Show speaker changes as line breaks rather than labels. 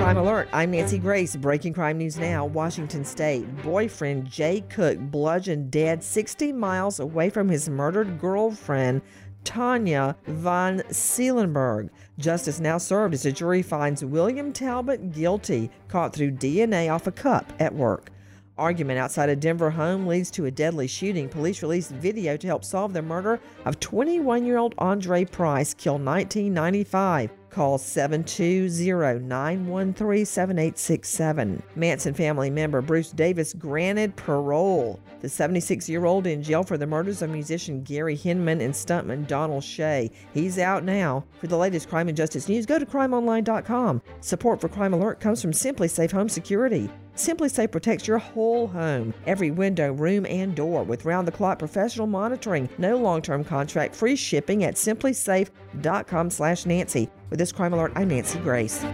Crime Alert. I'm Nancy Grace. Breaking crime news now. Washington State. Boyfriend Jay Cook bludgeoned dead 60 miles away from his murdered girlfriend, Tanya Van Cuylenborg. Justice now served as a jury finds William Talbott guilty, caught through DNA off a cup at work. Argument outside a Denver home leads to a deadly shooting. Police released video to help solve the murder of 21 year old Andre Price, killed 1995. Call 720 913 7867. Manson family member Bruce Davis granted parole. The 76 year old in jail for the murders of musician Gary Hinman and stuntman Donald Shea. He's out now. For the latest crime and justice news, go to crimeonline.com. Support for Crime Alert comes from SimpliSafe Home Security. SimpliSafe protects your whole home, every window, room, and door with round-the-clock professional monitoring. No long-term contract, free shipping at simplisafe.com/nancy. With this crime alert, I'm Nancy Grace.